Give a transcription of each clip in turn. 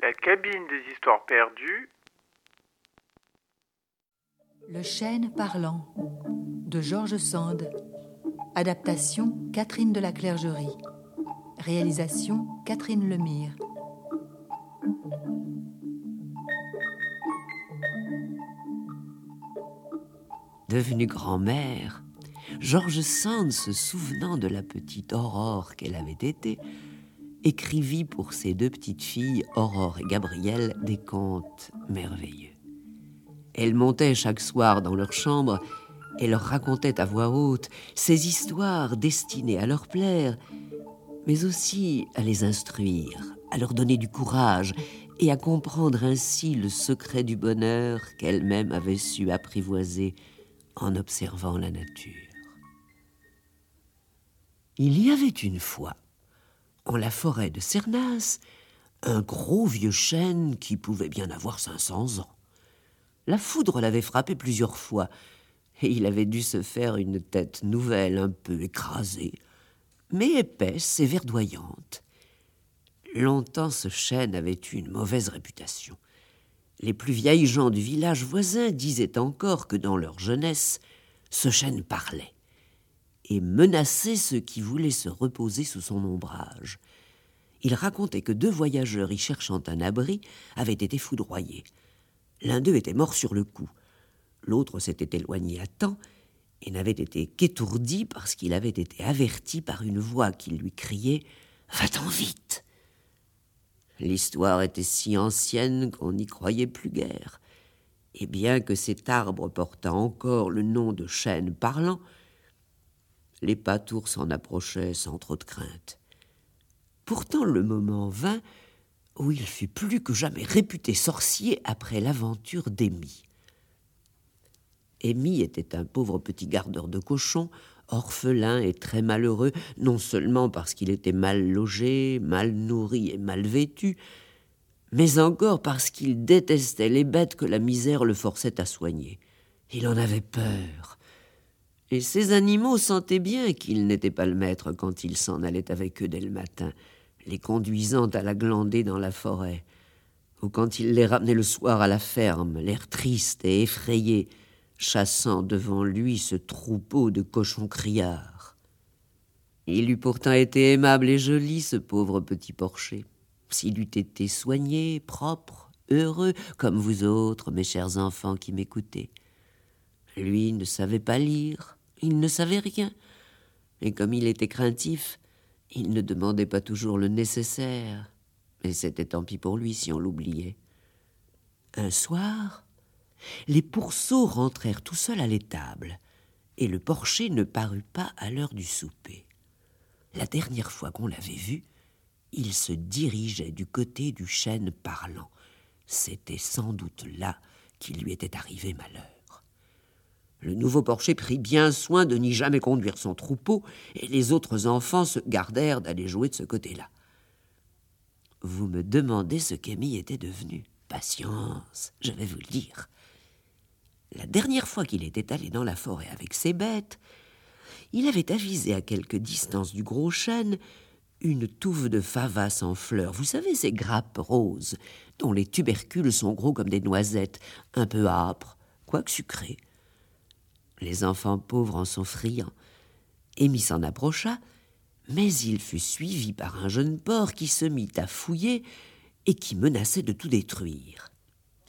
La cabine des histoires perdues. Le chêne parlant de Georges Sand. Adaptation Catherine de la Clergerie. Réalisation Catherine Lemire. Devenue grand-mère, George Sand, se souvenant de la petite Aurore qu'elle avait été, écrivit pour ses deux petites filles, Aurore et Gabrielle, des contes merveilleux. Elle montait chaque soir dans leur chambre et leur racontait à voix haute ces histoires destinées à leur plaire, mais aussi à les instruire, à leur donner du courage et à comprendre ainsi le secret du bonheur qu'elle-même avait su apprivoiser en observant la nature. Il y avait une fois, en la forêt de Cernas, un gros vieux chêne qui pouvait bien avoir 500 ans. La foudre l'avait frappé plusieurs fois, et il avait dû se faire une tête nouvelle, un peu écrasée, mais épaisse et verdoyante. Longtemps ce chêne avait eu une mauvaise réputation. Les plus vieilles gens du village voisin disaient encore que dans leur jeunesse, ce chêne parlait et menaçait ceux qui voulaient se reposer sous son ombrage. Il racontait que deux voyageurs y cherchant un abri avaient été foudroyés. L'un d'eux était mort sur le coup. L'autre s'était éloigné à temps et n'avait été qu'étourdi parce qu'il avait été averti par une voix qui lui criait Va-t'en vite L'histoire était si ancienne qu'on n'y croyait plus guère. Et bien que cet arbre portât encore le nom de chêne parlant, les pâtours s'en approchaient sans trop de crainte. Pourtant le moment vint où il fut plus que jamais réputé sorcier après l'aventure d'Amy. Amy était un pauvre petit gardeur de cochons, orphelin et très malheureux, non seulement parce qu'il était mal logé, mal nourri et mal vêtu, mais encore parce qu'il détestait les bêtes que la misère le forçait à soigner. Il en avait peur. Et ces animaux sentaient bien qu'il n'était pas le maître quand il s'en allait avec eux dès le matin, les conduisant à la glandée dans la forêt, ou quand il les ramenait le soir à la ferme, l'air triste et effrayé, chassant devant lui ce troupeau de cochons criards. Il eût pourtant été aimable et joli, ce pauvre petit porcher, s'il eût été soigné, propre, heureux, comme vous autres, mes chers enfants qui m'écoutez. Lui ne savait pas lire, il ne savait rien, et comme il était craintif, il ne demandait pas toujours le nécessaire, et c'était tant pis pour lui si on l'oubliait. Un soir, les pourceaux rentrèrent tout seuls à l'étable, et le porcher ne parut pas à l'heure du souper. La dernière fois qu'on l'avait vu, il se dirigeait du côté du chêne parlant. C'était sans doute là qu'il lui était arrivé malheur. Le nouveau porcher prit bien soin de n'y jamais conduire son troupeau, et les autres enfants se gardèrent d'aller jouer de ce côté-là. Vous me demandez ce qu'Amy était devenue. Patience, je vais vous le dire. La dernière fois qu'il était allé dans la forêt avec ses bêtes, il avait avisé à quelque distance du gros chêne une touffe de favas en fleurs. Vous savez, ces grappes roses, dont les tubercules sont gros comme des noisettes, un peu âpres, quoique sucrés. Les enfants pauvres en sont friands. Amy s'en approcha, mais il fut suivi par un jeune porc qui se mit à fouiller et qui menaçait de tout détruire.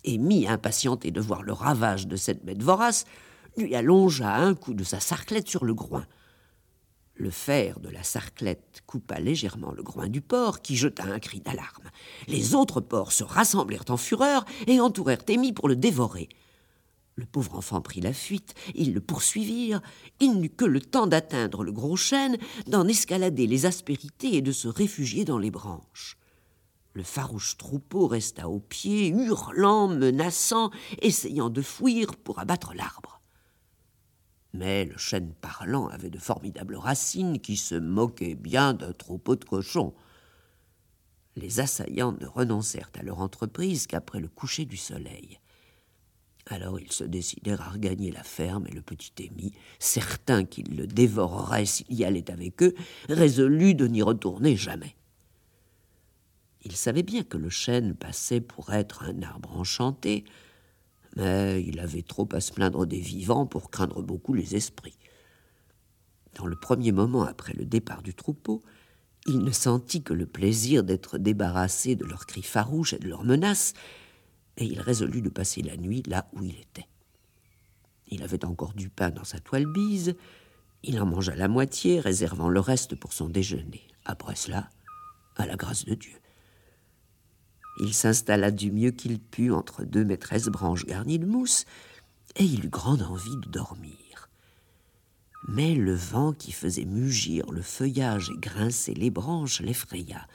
Amy, impatienté de voir le ravage de cette bête vorace, lui allongea un coup de sa sarclette sur le groin. Le fer de la sarclette coupa légèrement le groin du porc, qui jeta un cri d'alarme. Les autres porcs se rassemblèrent en fureur et entourèrent Amy pour le dévorer. Le pauvre enfant prit la fuite, ils le poursuivirent, il n'eut que le temps d'atteindre le gros chêne, d'en escalader les aspérités et de se réfugier dans les branches. Le farouche troupeau resta au pied, hurlant, menaçant, essayant de fuir pour abattre l'arbre. Mais le chêne parlant avait de formidables racines qui se moquaient bien d'un troupeau de cochons. les assaillants ne renoncèrent à leur entreprise qu'après le coucher du soleil. Alors ils se décidèrent à regagner la ferme et le petit Émi, certain qu'il le dévorerait s'il y allait avec eux, résolu de n'y retourner jamais. Il savait bien que le chêne passait pour être un arbre enchanté, mais il avait trop à se plaindre des vivants pour craindre beaucoup les esprits. Dans le premier moment après le départ du troupeau, il ne sentit que le plaisir d'être débarrassé de leurs cris farouches et de leurs menaces, et il résolut de passer la nuit là où il était. Il avait encore du pain dans sa toile bise, il en mangea la moitié, réservant le reste pour son déjeuner. Après cela, à la grâce de Dieu. Il s'installa du mieux qu'il put entre deux maîtresses branches garnies de mousse, et il eut grande envie de dormir. Mais le vent qui faisait mugir le feuillage et grincer les branches l'effraya,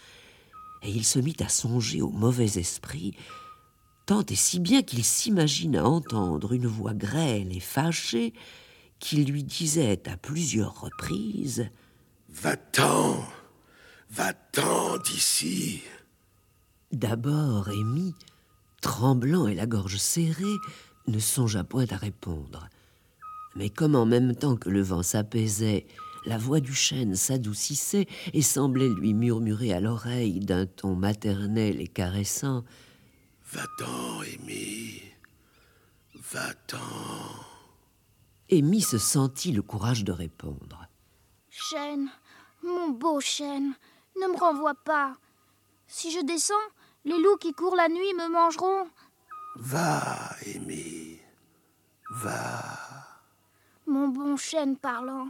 et il se mit à songer au mauvais esprit, tant et si bien qu'il s'imagina entendre une voix grêle et fâchée qui lui disait à plusieurs reprises Va-t'en, va-t'en d'ici. D'abord, Amy, tremblant et la gorge serrée, ne songea point à répondre. Mais comme en même temps que le vent s'apaisait, la voix du chêne s'adoucissait et semblait lui murmurer à l'oreille d'un ton maternel et caressant Va-t'en, Amy, va-t'en. Amy se sentit le courage de répondre. Chêne, mon beau chêne, ne me renvoie pas. Si je descends, les loups qui courent la nuit me mangeront. Va, Amy, va. Mon bon chêne parlant,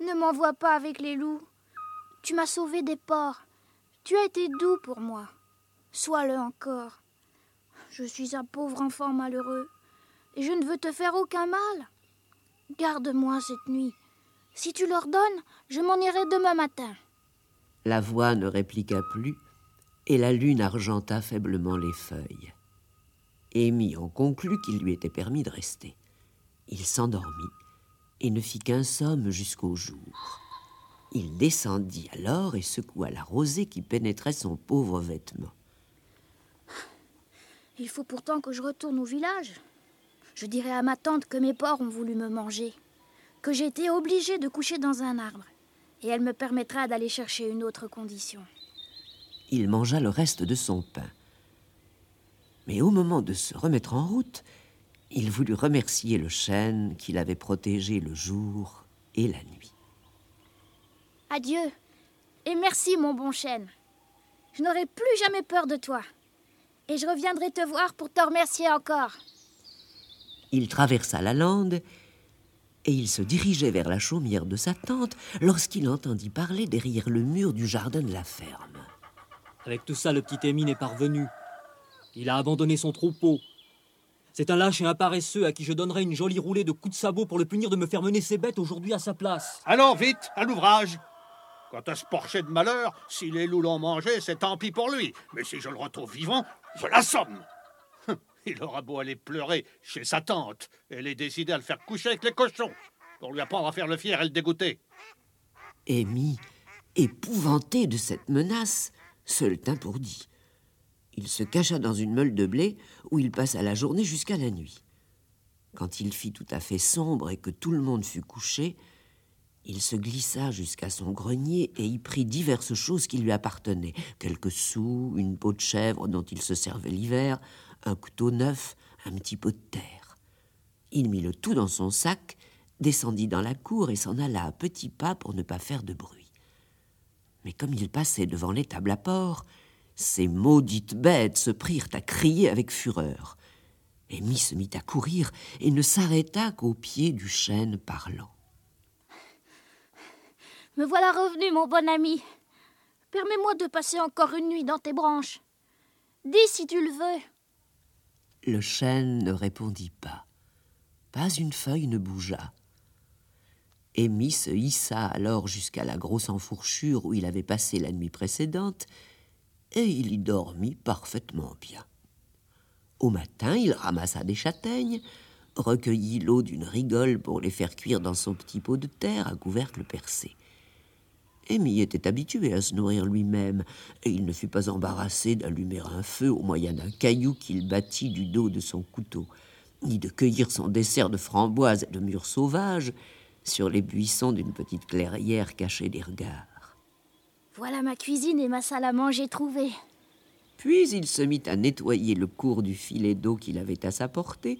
ne m'envoie pas avec les loups. Tu m'as sauvé des porcs. Tu as été doux pour moi. Sois-le encore. Je suis un pauvre enfant malheureux, et je ne veux te faire aucun mal. Garde-moi cette nuit. Si tu l'ordonnes, je m'en irai demain matin. La voix ne répliqua plus, et la lune argenta faiblement les feuilles. Amy en conclut qu'il lui était permis de rester. Il s'endormit et ne fit qu'un somme jusqu'au jour. Il descendit alors et secoua la rosée qui pénétrait son pauvre vêtement. Il faut pourtant que je retourne au village. Je dirai à ma tante que mes porcs ont voulu me manger, que j'ai été obligé de coucher dans un arbre, et elle me permettra d'aller chercher une autre condition il mangea le reste de son pain. Mais au moment de se remettre en route, il voulut remercier le chêne qui l'avait protégé le jour et la nuit. Adieu, et merci mon bon chêne. Je n'aurai plus jamais peur de toi, et je reviendrai te voir pour te remercier encore. Il traversa la lande, et il se dirigeait vers la chaumière de sa tante lorsqu'il entendit parler derrière le mur du jardin de la ferme. Avec tout ça, le petit Émile est parvenu. Il a abandonné son troupeau. C'est un lâche et un paresseux à qui je donnerai une jolie roulée de coups de sabot pour le punir de me faire mener ses bêtes aujourd'hui à sa place. Allons vite, à l'ouvrage. Quant à ce porcher de malheur, si les loups l'ont mangé, c'est tant pis pour lui. Mais si je le retrouve vivant, je l'assomme. Il aura beau aller pleurer chez sa tante. Elle est décidée à le faire coucher avec les cochons, pour lui apprendre à faire le fier et le dégoûter. Amy, épouvanté de cette menace, se pour dit. Il se cacha dans une meule de blé où il passa la journée jusqu'à la nuit. Quand il fit tout à fait sombre et que tout le monde fut couché, il se glissa jusqu'à son grenier et y prit diverses choses qui lui appartenaient quelques sous, une peau de chèvre dont il se servait l'hiver, un couteau neuf, un petit pot de terre. Il mit le tout dans son sac, descendit dans la cour et s'en alla à petits pas pour ne pas faire de bruit. Mais comme il passait devant l'étable à porc, ces maudites bêtes se prirent à crier avec fureur. Amy se mit à courir et ne s'arrêta qu'au pied du chêne parlant. Me voilà revenu, mon bon ami. Permets-moi de passer encore une nuit dans tes branches. Dis si tu le veux. Le chêne ne répondit pas. Pas une feuille ne bougea. Amy se hissa alors jusqu'à la grosse enfourchure où il avait passé la nuit précédente, et il y dormit parfaitement bien. Au matin, il ramassa des châtaignes, recueillit l'eau d'une rigole pour les faire cuire dans son petit pot de terre à couvercle percé. Amy était habitué à se nourrir lui-même, et il ne fut pas embarrassé d'allumer un feu au moyen d'un caillou qu'il battit du dos de son couteau, ni de cueillir son dessert de framboises et de mûres sauvages sur les buissons d'une petite clairière cachée des regards. Voilà ma cuisine et ma salle à manger trouvée. Puis il se mit à nettoyer le cours du filet d'eau qu'il avait à sa portée,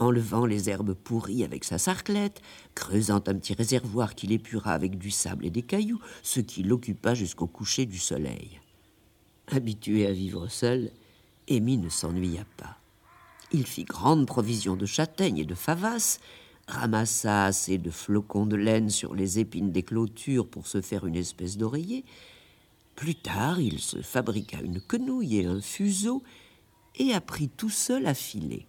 enlevant les herbes pourries avec sa sarclette, creusant un petit réservoir qu'il épura avec du sable et des cailloux, ce qui l'occupa jusqu'au coucher du soleil. Habitué à vivre seul, Amy ne s'ennuya pas. Il fit grande provision de châtaignes et de favasses, ramassa assez de flocons de laine sur les épines des clôtures pour se faire une espèce d'oreiller. Plus tard, il se fabriqua une quenouille et un fuseau et apprit tout seul à filer.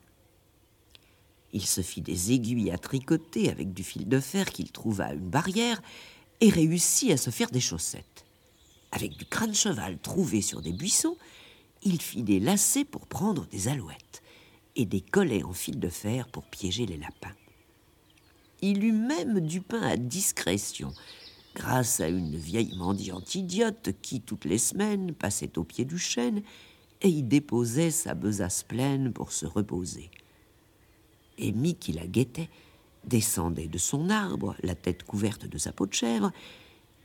Il se fit des aiguilles à tricoter avec du fil de fer qu'il trouva à une barrière et réussit à se faire des chaussettes. Avec du crâne cheval trouvé sur des buissons, il fit des lacets pour prendre des alouettes et des collets en fil de fer pour piéger les lapins. Il eut même du pain à discrétion, grâce à une vieille mendiante idiote qui, toutes les semaines, passait au pied du chêne et y déposait sa besace pleine pour se reposer. Amy, qui la guettait, descendait de son arbre, la tête couverte de sa peau de chèvre,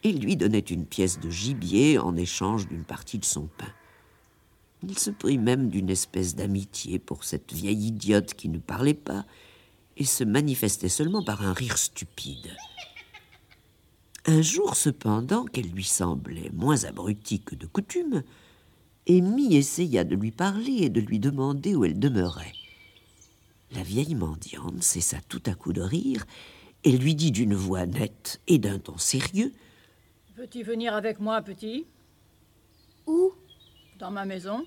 et lui donnait une pièce de gibier en échange d'une partie de son pain. Il se prit même d'une espèce d'amitié pour cette vieille idiote qui ne parlait pas et se manifestait seulement par un rire stupide. Un jour cependant, qu'elle lui semblait moins abrutie que de coutume, Amy essaya de lui parler et de lui demander où elle demeurait. La vieille mendiante cessa tout à coup de rire et lui dit d'une voix nette et d'un ton sérieux Veux-tu venir avec moi, petit? Où? Dans ma maison.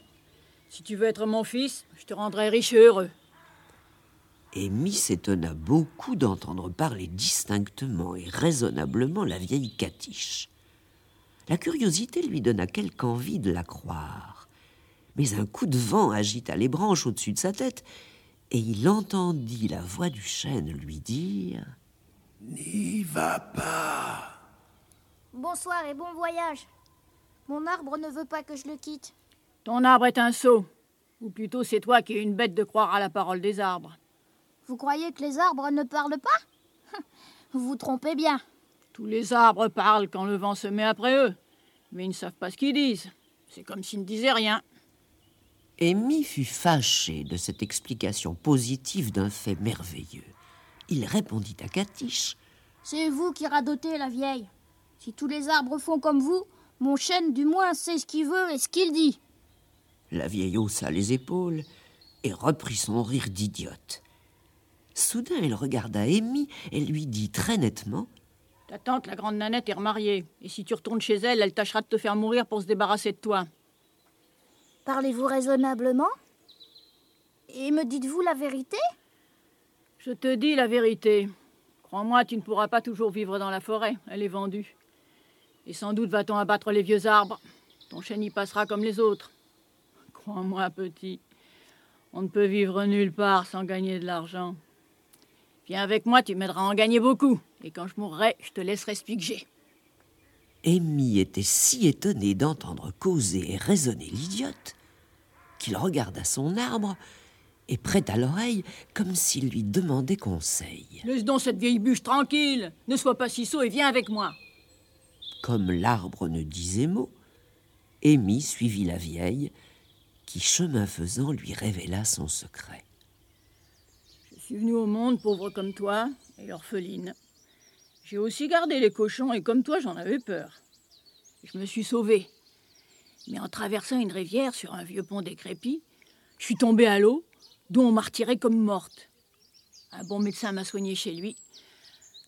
Si tu veux être mon fils, je te rendrai riche et heureux. Amy s'étonna beaucoup d'entendre parler distinctement et raisonnablement la vieille catiche. La curiosité lui donna quelque envie de la croire. Mais un coup de vent agita les branches au-dessus de sa tête, et il entendit la voix du chêne lui dire N'y va pas. Bonsoir et bon voyage. Mon arbre ne veut pas que je le quitte. Ton arbre est un sot. Ou plutôt, c'est toi qui es une bête de croire à la parole des arbres. Vous croyez que les arbres ne parlent pas? Vous vous trompez bien. Tous les arbres parlent quand le vent se met après eux. Mais ils ne savent pas ce qu'ils disent. C'est comme s'ils ne disaient rien. Amy fut fâché de cette explication positive d'un fait merveilleux. Il répondit à Catiche C'est vous qui radotez la vieille. Si tous les arbres font comme vous, mon chêne du moins sait ce qu'il veut et ce qu'il dit. La vieille haussa les épaules et reprit son rire d'idiote. Soudain, elle regarda Amy et lui dit très nettement Ta tante, la grande Nanette, est remariée. Et si tu retournes chez elle, elle tâchera de te faire mourir pour se débarrasser de toi. Parlez-vous raisonnablement? Et me dites-vous la vérité? Je te dis la vérité. Crois-moi, tu ne pourras pas toujours vivre dans la forêt. Elle est vendue. Et sans doute va-t-on abattre les vieux arbres. Ton chêne y passera comme les autres. Crois-moi, petit, on ne peut vivre nulle part sans gagner de l'argent. Viens avec moi, tu m'aideras à en gagner beaucoup. Et quand je mourrai, je te laisserai ce que j'ai. Amy était si étonnée d'entendre causer et raisonner l'idiote qu'il regarda son arbre et prêta l'oreille comme s'il lui demandait conseil. Laisse donc cette vieille bûche tranquille. Ne sois pas si sot et viens avec moi. Comme l'arbre ne disait mot, Amy suivit la vieille, qui, chemin faisant, lui révéla son secret. Je suis venue au monde pauvre comme toi et orpheline. J'ai aussi gardé les cochons et comme toi, j'en avais peur. Je me suis sauvée. Mais en traversant une rivière sur un vieux pont décrépit, je suis tombée à l'eau, d'où on m'a retirée comme morte. Un bon médecin m'a soignée chez lui.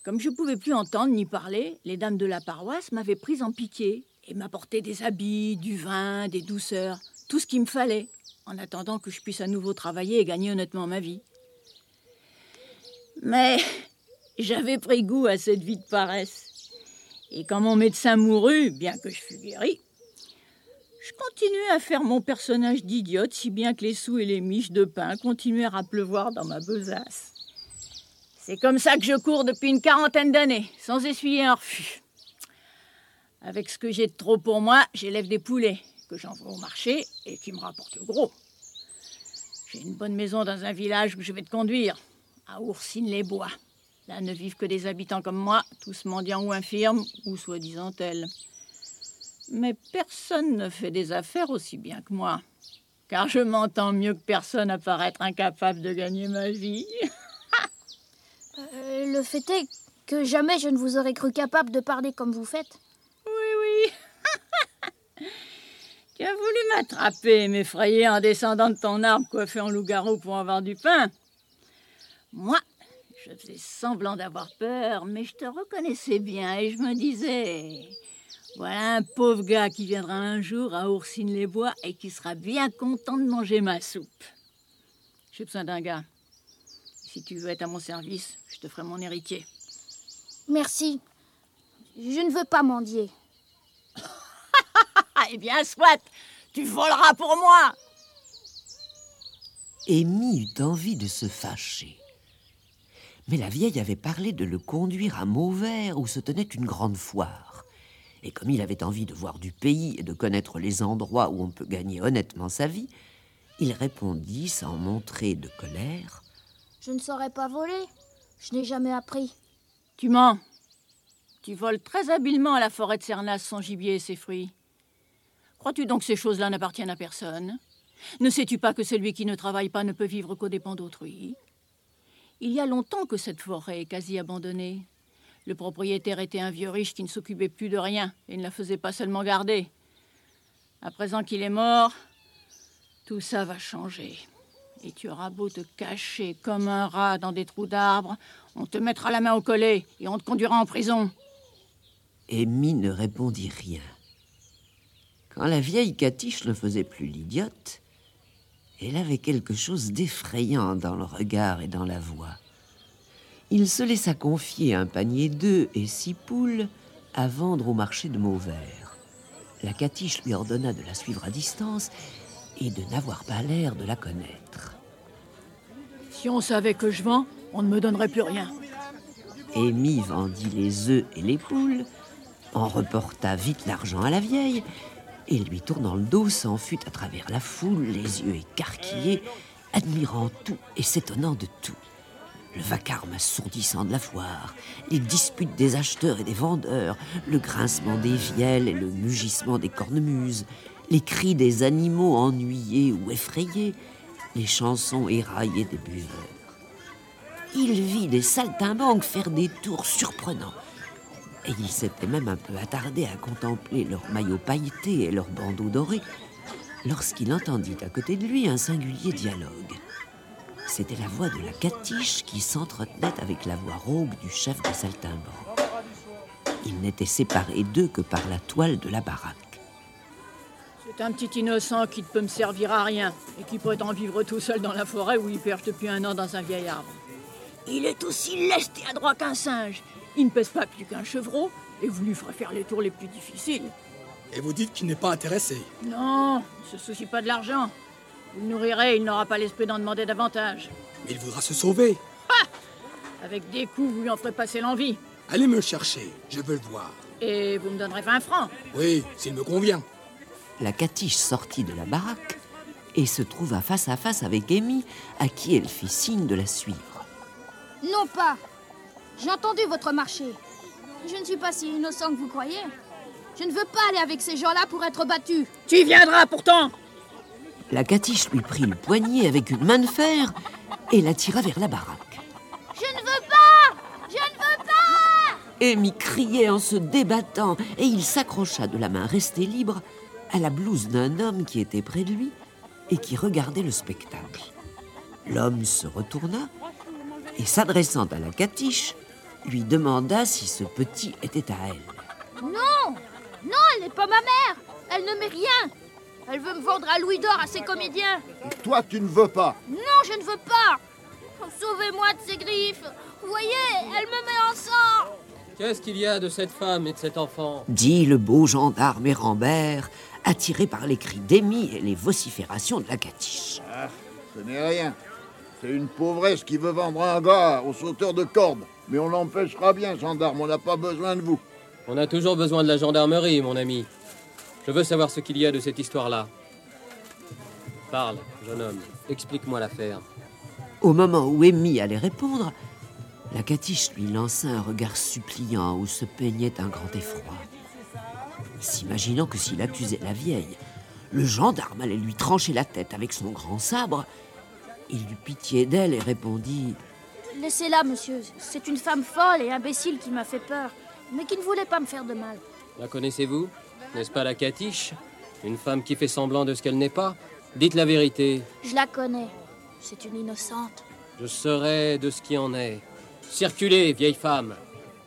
Comme je ne pouvais plus entendre ni parler, les dames de la paroisse m'avaient prise en pitié et m'apportaient des habits, du vin, des douceurs, tout ce qu'il me fallait, en attendant que je puisse à nouveau travailler et gagner honnêtement ma vie. Mais j'avais pris goût à cette vie de paresse. Et quand mon médecin mourut, bien que je fus guéri, je continuais à faire mon personnage d'idiote, si bien que les sous et les miches de pain continuèrent à pleuvoir dans ma besace. C'est comme ça que je cours depuis une quarantaine d'années, sans essuyer un refus. Avec ce que j'ai de trop pour moi, j'élève des poulets que j'envoie au marché et qui me rapportent gros. J'ai une bonne maison dans un village où je vais te conduire, à Oursine-les-Bois. Là ne vivent que des habitants comme moi, tous mendiants ou infirmes, ou soi-disant tels. Mais personne ne fait des affaires aussi bien que moi, car je m'entends mieux que personne à paraître incapable de gagner ma vie. Euh, le fait est que jamais je ne vous aurais cru capable de parler comme vous faites. Oui, oui. tu as voulu m'attraper, m'effrayer en descendant de ton arbre coiffé en loup-garou pour avoir du pain. Moi, je faisais semblant d'avoir peur, mais je te reconnaissais bien et je me disais voilà un pauvre gars qui viendra un jour à Oursine-les-Bois et qui sera bien content de manger ma soupe. J'ai besoin d'un gars. Si tu veux être à mon service, je te ferai mon héritier. Merci. Je ne veux pas mendier. eh bien, soit, tu voleras pour moi. Amy eut envie de se fâcher. Mais la vieille avait parlé de le conduire à Mauvert où se tenait une grande foire. Et comme il avait envie de voir du pays et de connaître les endroits où on peut gagner honnêtement sa vie, il répondit sans montrer de colère Je ne saurais pas voler. Je n'ai jamais appris. Tu mens. Tu voles très habilement à la forêt de Cernas son gibier et ses fruits. Crois-tu donc que ces choses-là n'appartiennent à personne? Ne sais-tu pas que celui qui ne travaille pas ne peut vivre qu'aux dépens d'autrui? Il y a longtemps que cette forêt est quasi abandonnée. Le propriétaire était un vieux riche qui ne s'occupait plus de rien et ne la faisait pas seulement garder. À présent qu'il est mort, tout ça va changer. Et tu auras beau te cacher comme un rat dans des trous d'arbres, on te mettra la main au collet et on te conduira en prison. Amy ne répondit rien. Quand la vieille Catiche ne faisait plus l'idiote, elle avait quelque chose d'effrayant dans le regard et dans la voix. Il se laissa confier un panier d'œufs et six poules à vendre au marché de Mauvert. La catiche lui ordonna de la suivre à distance et de n'avoir pas l'air de la connaître. Si on savait que je vends, on ne me donnerait plus rien. Amy vendit les œufs et les poules, en reporta vite l'argent à la vieille et lui tournant le dos s'enfuit à travers la foule, les yeux écarquillés, admirant tout et s'étonnant de tout. Le vacarme assourdissant de la foire, les disputes des acheteurs et des vendeurs, le grincement des vielles et le mugissement des cornemuses, les cris des animaux ennuyés ou effrayés, les chansons éraillées des buveurs. Il vit des saltimbanques faire des tours surprenants, et il s'était même un peu attardé à contempler leurs maillots pailletés et leurs bandeaux dorés, lorsqu'il entendit à côté de lui un singulier dialogue. C'était la voix de la catiche qui s'entretenait avec la voix rauque du chef des saltimbanques. Ils n'étaient séparés d'eux que par la toile de la baraque. C'est un petit innocent qui ne peut me servir à rien et qui en vivre tout seul dans la forêt où il perche depuis un an dans un vieil arbre. Il est aussi leste et adroit qu'un singe il ne pèse pas plus qu'un chevreau et vous lui ferez faire les tours les plus difficiles. Et vous dites qu'il n'est pas intéressé Non, il ne se soucie pas de l'argent. Vous le nourrirez, il n'aura pas l'esprit d'en demander davantage. Mais il voudra se sauver. Ah Avec des coups, vous lui en ferez passer l'envie. Allez me chercher, je veux le voir. Et vous me donnerez 20 francs Oui, s'il me convient. La catiche sortit de la baraque et se trouva face à face avec Amy, à qui elle fit signe de la suivre. Non pas j'ai entendu votre marché. Je ne suis pas si innocent que vous croyez. Je ne veux pas aller avec ces gens-là pour être battu. Tu y viendras pourtant La catiche lui prit le poignet avec une main de fer et la tira vers la baraque. Je ne veux pas Je ne veux pas Amy criait en se débattant et il s'accrocha de la main restée libre à la blouse d'un homme qui était près de lui et qui regardait le spectacle. L'homme se retourna et s'adressant à la catiche, lui demanda si ce petit était à elle. Non Non, elle n'est pas ma mère Elle ne met rien Elle veut me vendre à Louis d'Or à ses comédiens Et toi, tu ne veux pas Non, je ne veux pas Sauvez-moi de ces griffes Vous voyez, elle me met en sang Qu'est-ce qu'il y a de cette femme et de cet enfant? Dit le beau gendarme Érambert, attiré par les cris d'Émie et les vociférations de la catiche. Ah, ce n'est rien. C'est une pauvresse qui veut vendre un gars au sauteur de cordes. Mais on l'empêchera bien, gendarme, on n'a pas besoin de vous. On a toujours besoin de la gendarmerie, mon ami. Je veux savoir ce qu'il y a de cette histoire-là. Parle, jeune homme. Explique-moi l'affaire. Au moment où Amy allait répondre, la catiche lui lança un regard suppliant où se peignait un grand effroi. S'imaginant que s'il accusait la vieille, le gendarme allait lui trancher la tête avec son grand sabre, il eut pitié d'elle et répondit Laissez-la, monsieur. C'est une femme folle et imbécile qui m'a fait peur, mais qui ne voulait pas me faire de mal. La connaissez-vous? N'est-ce pas la catiche Une femme qui fait semblant de ce qu'elle n'est pas? Dites la vérité. Je la connais. C'est une innocente. Je serai de ce qui en est. Circulez, vieille femme.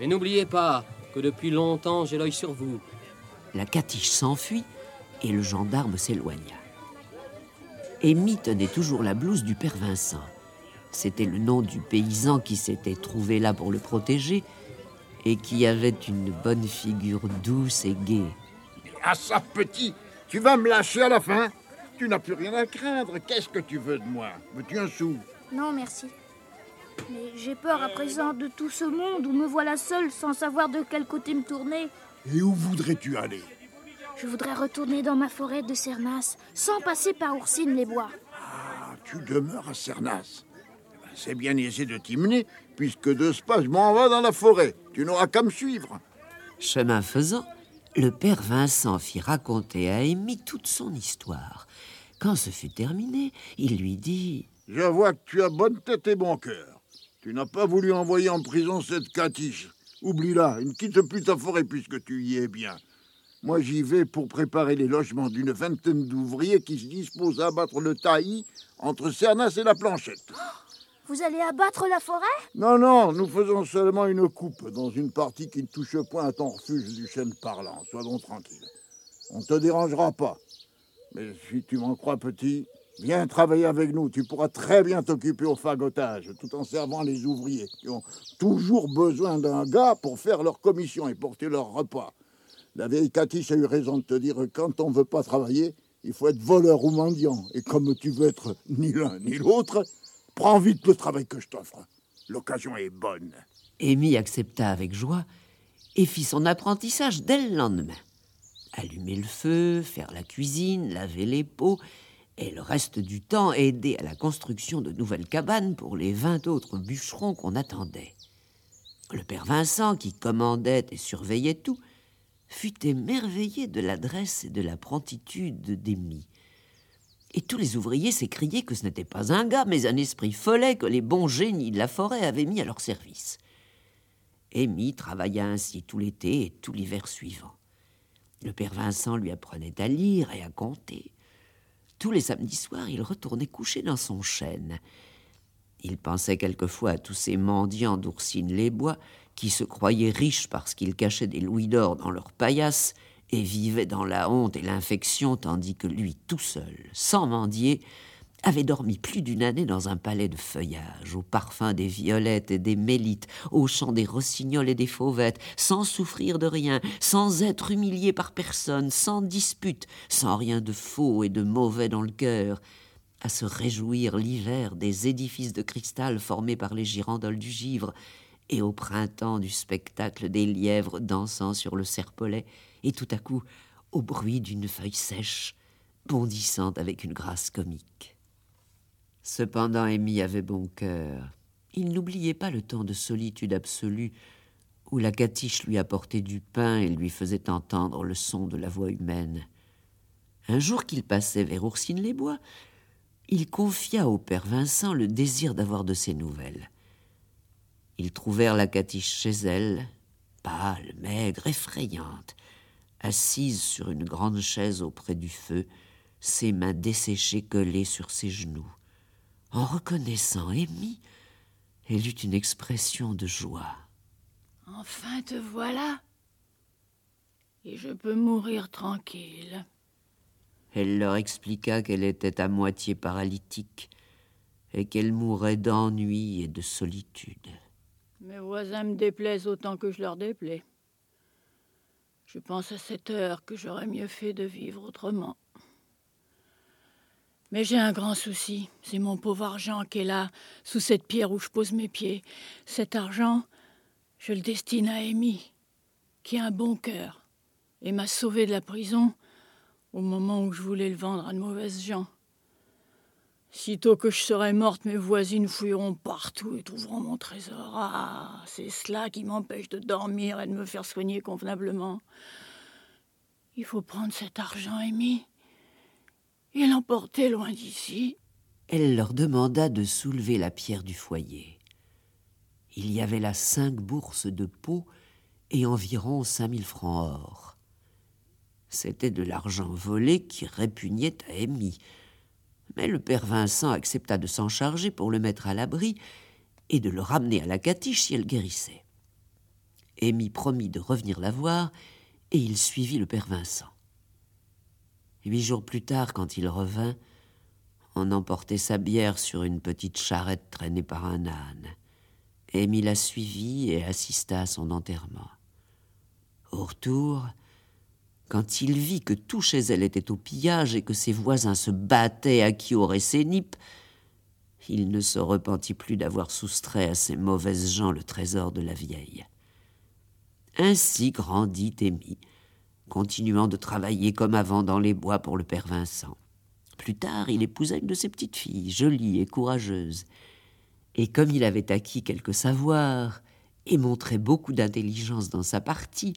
Mais n'oubliez pas que depuis longtemps j'ai l'œil sur vous. La catiche s'enfuit et le gendarme s'éloigna. Amy tenait toujours la blouse du père Vincent. C'était le nom du paysan qui s'était trouvé là pour le protéger et qui avait une bonne figure douce et gaie. Ah ça, petit, tu vas me lâcher à la fin Tu n'as plus rien à craindre. Qu'est-ce que tu veux de moi? Veux-tu un sou? Non, merci. Mais j'ai peur à présent de tout ce monde où me voilà seule sans savoir de quel côté me tourner. Et où voudrais-tu aller? Je voudrais retourner dans ma forêt de Cernas, sans passer par Oursine-les-Bois. Ah, tu demeures à Cernas. C'est bien aisé de t'y mener, puisque de ce pas, je m'en vais dans la forêt. Tu n'auras qu'à me suivre. Chemin faisant, le père Vincent fit raconter à Amy toute son histoire. Quand ce fut terminé, il lui dit Je vois que tu as bonne tête et bon cœur. Tu n'as pas voulu envoyer en prison cette catiche. Oublie-la, il ne quitte plus ta forêt puisque tu y es bien. Moi, j'y vais pour préparer les logements d'une vingtaine d'ouvriers qui se disposent à abattre le taillis entre Cernas et la planchette. Vous allez abattre la forêt? Non, non, nous faisons seulement une coupe dans une partie qui ne touche point à ton refuge du chêne parlant. Sois donc tranquille. On ne te dérangera pas. Mais si tu m'en crois petit, viens travailler avec nous. Tu pourras très bien t'occuper au fagotage, tout en servant les ouvriers qui ont toujours besoin d'un gars pour faire leur commission et porter leur repas. La vieille Cathy a eu raison de te dire quand on ne veut pas travailler, il faut être voleur ou mendiant. Et comme tu veux être ni l'un ni l'autre, prends vite le travail que je t'offre. L'occasion est bonne. Amy accepta avec joie et fit son apprentissage dès le lendemain. Allumer le feu, faire la cuisine, laver les pots, et le reste du temps aider à la construction de nouvelles cabanes pour les vingt autres bûcherons qu'on attendait. Le père Vincent, qui commandait et surveillait tout, fut émerveillé de l'adresse et de la promptitude. Et tous les ouvriers s'écriaient que ce n'était pas un gars, mais un esprit follet que les bons génies de la forêt avaient mis à leur service. Amy travailla ainsi tout l'été et tout l'hiver suivant. Le père Vincent lui apprenait à lire et à compter. Tous les samedis soirs, il retournait coucher dans son chêne. Il pensait quelquefois à tous ces mendiants d'Oursine-les-Bois qui se croyaient riches parce qu'ils cachaient des louis d'or dans leurs paillasses et vivaient dans la honte et l'infection, tandis que lui, tout seul, sans mendier, avait dormi plus d'une année dans un palais de feuillage, au parfum des violettes et des mélites, au chant des rossignols et des fauvettes, sans souffrir de rien, sans être humilié par personne, sans dispute, sans rien de faux et de mauvais dans le cœur, à se réjouir l'hiver des édifices de cristal formés par les girandoles du givre, et au printemps du spectacle des lièvres dansant sur le serpolet, et tout à coup au bruit d'une feuille sèche, bondissant avec une grâce comique. Cependant, Amy avait bon cœur. Il n'oubliait pas le temps de solitude absolue où la catiche lui apportait du pain et lui faisait entendre le son de la voix humaine. Un jour qu'il passait vers Oursine-les-Bois, il confia au père Vincent le désir d'avoir de ses nouvelles. Ils trouvèrent la catiche chez elle, pâle, maigre, effrayante, assise sur une grande chaise auprès du feu, ses mains desséchées collées sur ses genoux. En reconnaissant Amy, elle eut une expression de joie. Enfin te voilà. Et je peux mourir tranquille. Elle leur expliqua qu'elle était à moitié paralytique et qu'elle mourait d'ennui et de solitude. Mes voisins me déplaisent autant que je leur déplais. Je pense à cette heure que j'aurais mieux fait de vivre autrement. Mais j'ai un grand souci. C'est mon pauvre argent qui est là, sous cette pierre où je pose mes pieds. Cet argent, je le destine à Amy. qui a un bon cœur et m'a sauvé de la prison au moment où je voulais le vendre à de mauvaises gens. Sitôt que je serai morte, mes voisines fouilleront partout et trouveront mon trésor. Ah, c'est cela qui m'empêche de dormir et de me faire soigner convenablement. Il faut prendre cet argent, Amy, et l'emporter loin d'ici. Elle leur demanda de soulever la pierre du foyer. Il y avait là cinq bourses de peau et environ cinq mille francs or. C'était de l'argent volé qui répugnait à Amy. Mais le père Vincent accepta de s'en charger pour le mettre à l'abri et de le ramener à la catiche si elle guérissait. Amy promit de revenir la voir et il suivit le père Vincent. Huit jours plus tard, quand il revint, on emportait sa bière sur une petite charrette traînée par un âne. Amy la suivit et assista à son enterrement. Au retour, quand il vit que tout chez elle était au pillage et que ses voisins se battaient à qui aurait ses nippes, il ne se repentit plus d'avoir soustrait à ces mauvaises gens le trésor de la vieille. Ainsi grandit Amy, continuant de travailler comme avant dans les bois pour le père Vincent. Plus tard, il épousa une de ses petites filles, jolie et courageuse. Et comme il avait acquis quelques savoirs et montrait beaucoup d'intelligence dans sa partie,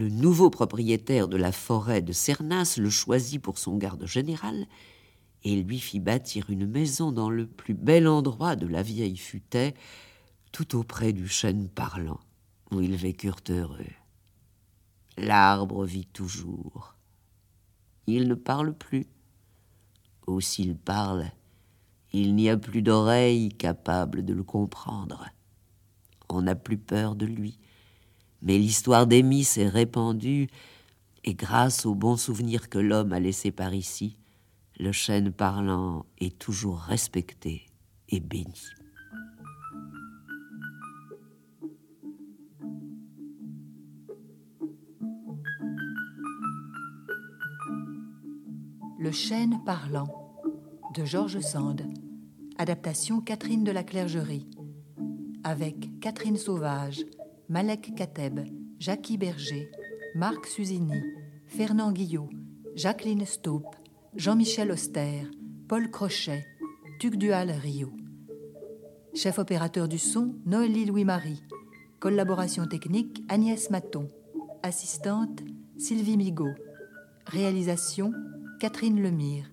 le nouveau propriétaire de la forêt de Cernas le choisit pour son garde général et lui fit bâtir une maison dans le plus bel endroit de la vieille futaie, tout auprès du chêne parlant, où ils vécurent heureux. L'arbre vit toujours. Il ne parle plus. Ou s'il parle, il n'y a plus d'oreilles capables de le comprendre. On n'a plus peur de lui mais l'histoire d'Amy s'est répandue, et grâce aux bons souvenirs que l'homme a laissés par ici, le chêne parlant est toujours respecté et béni. Le chêne parlant de Georges Sand, adaptation Catherine de la Clergerie, avec Catherine Sauvage, Malek Kateb, Jackie Berger, Marc Suzini, Fernand Guillot, Jacqueline Staupe, Jean-Michel Auster, Paul Crochet, Tuc Dual Rio. Chef opérateur du son, Noélie Louis-Marie. Collaboration technique, Agnès Maton. Assistante, Sylvie Migaud. Réalisation, Catherine Lemire.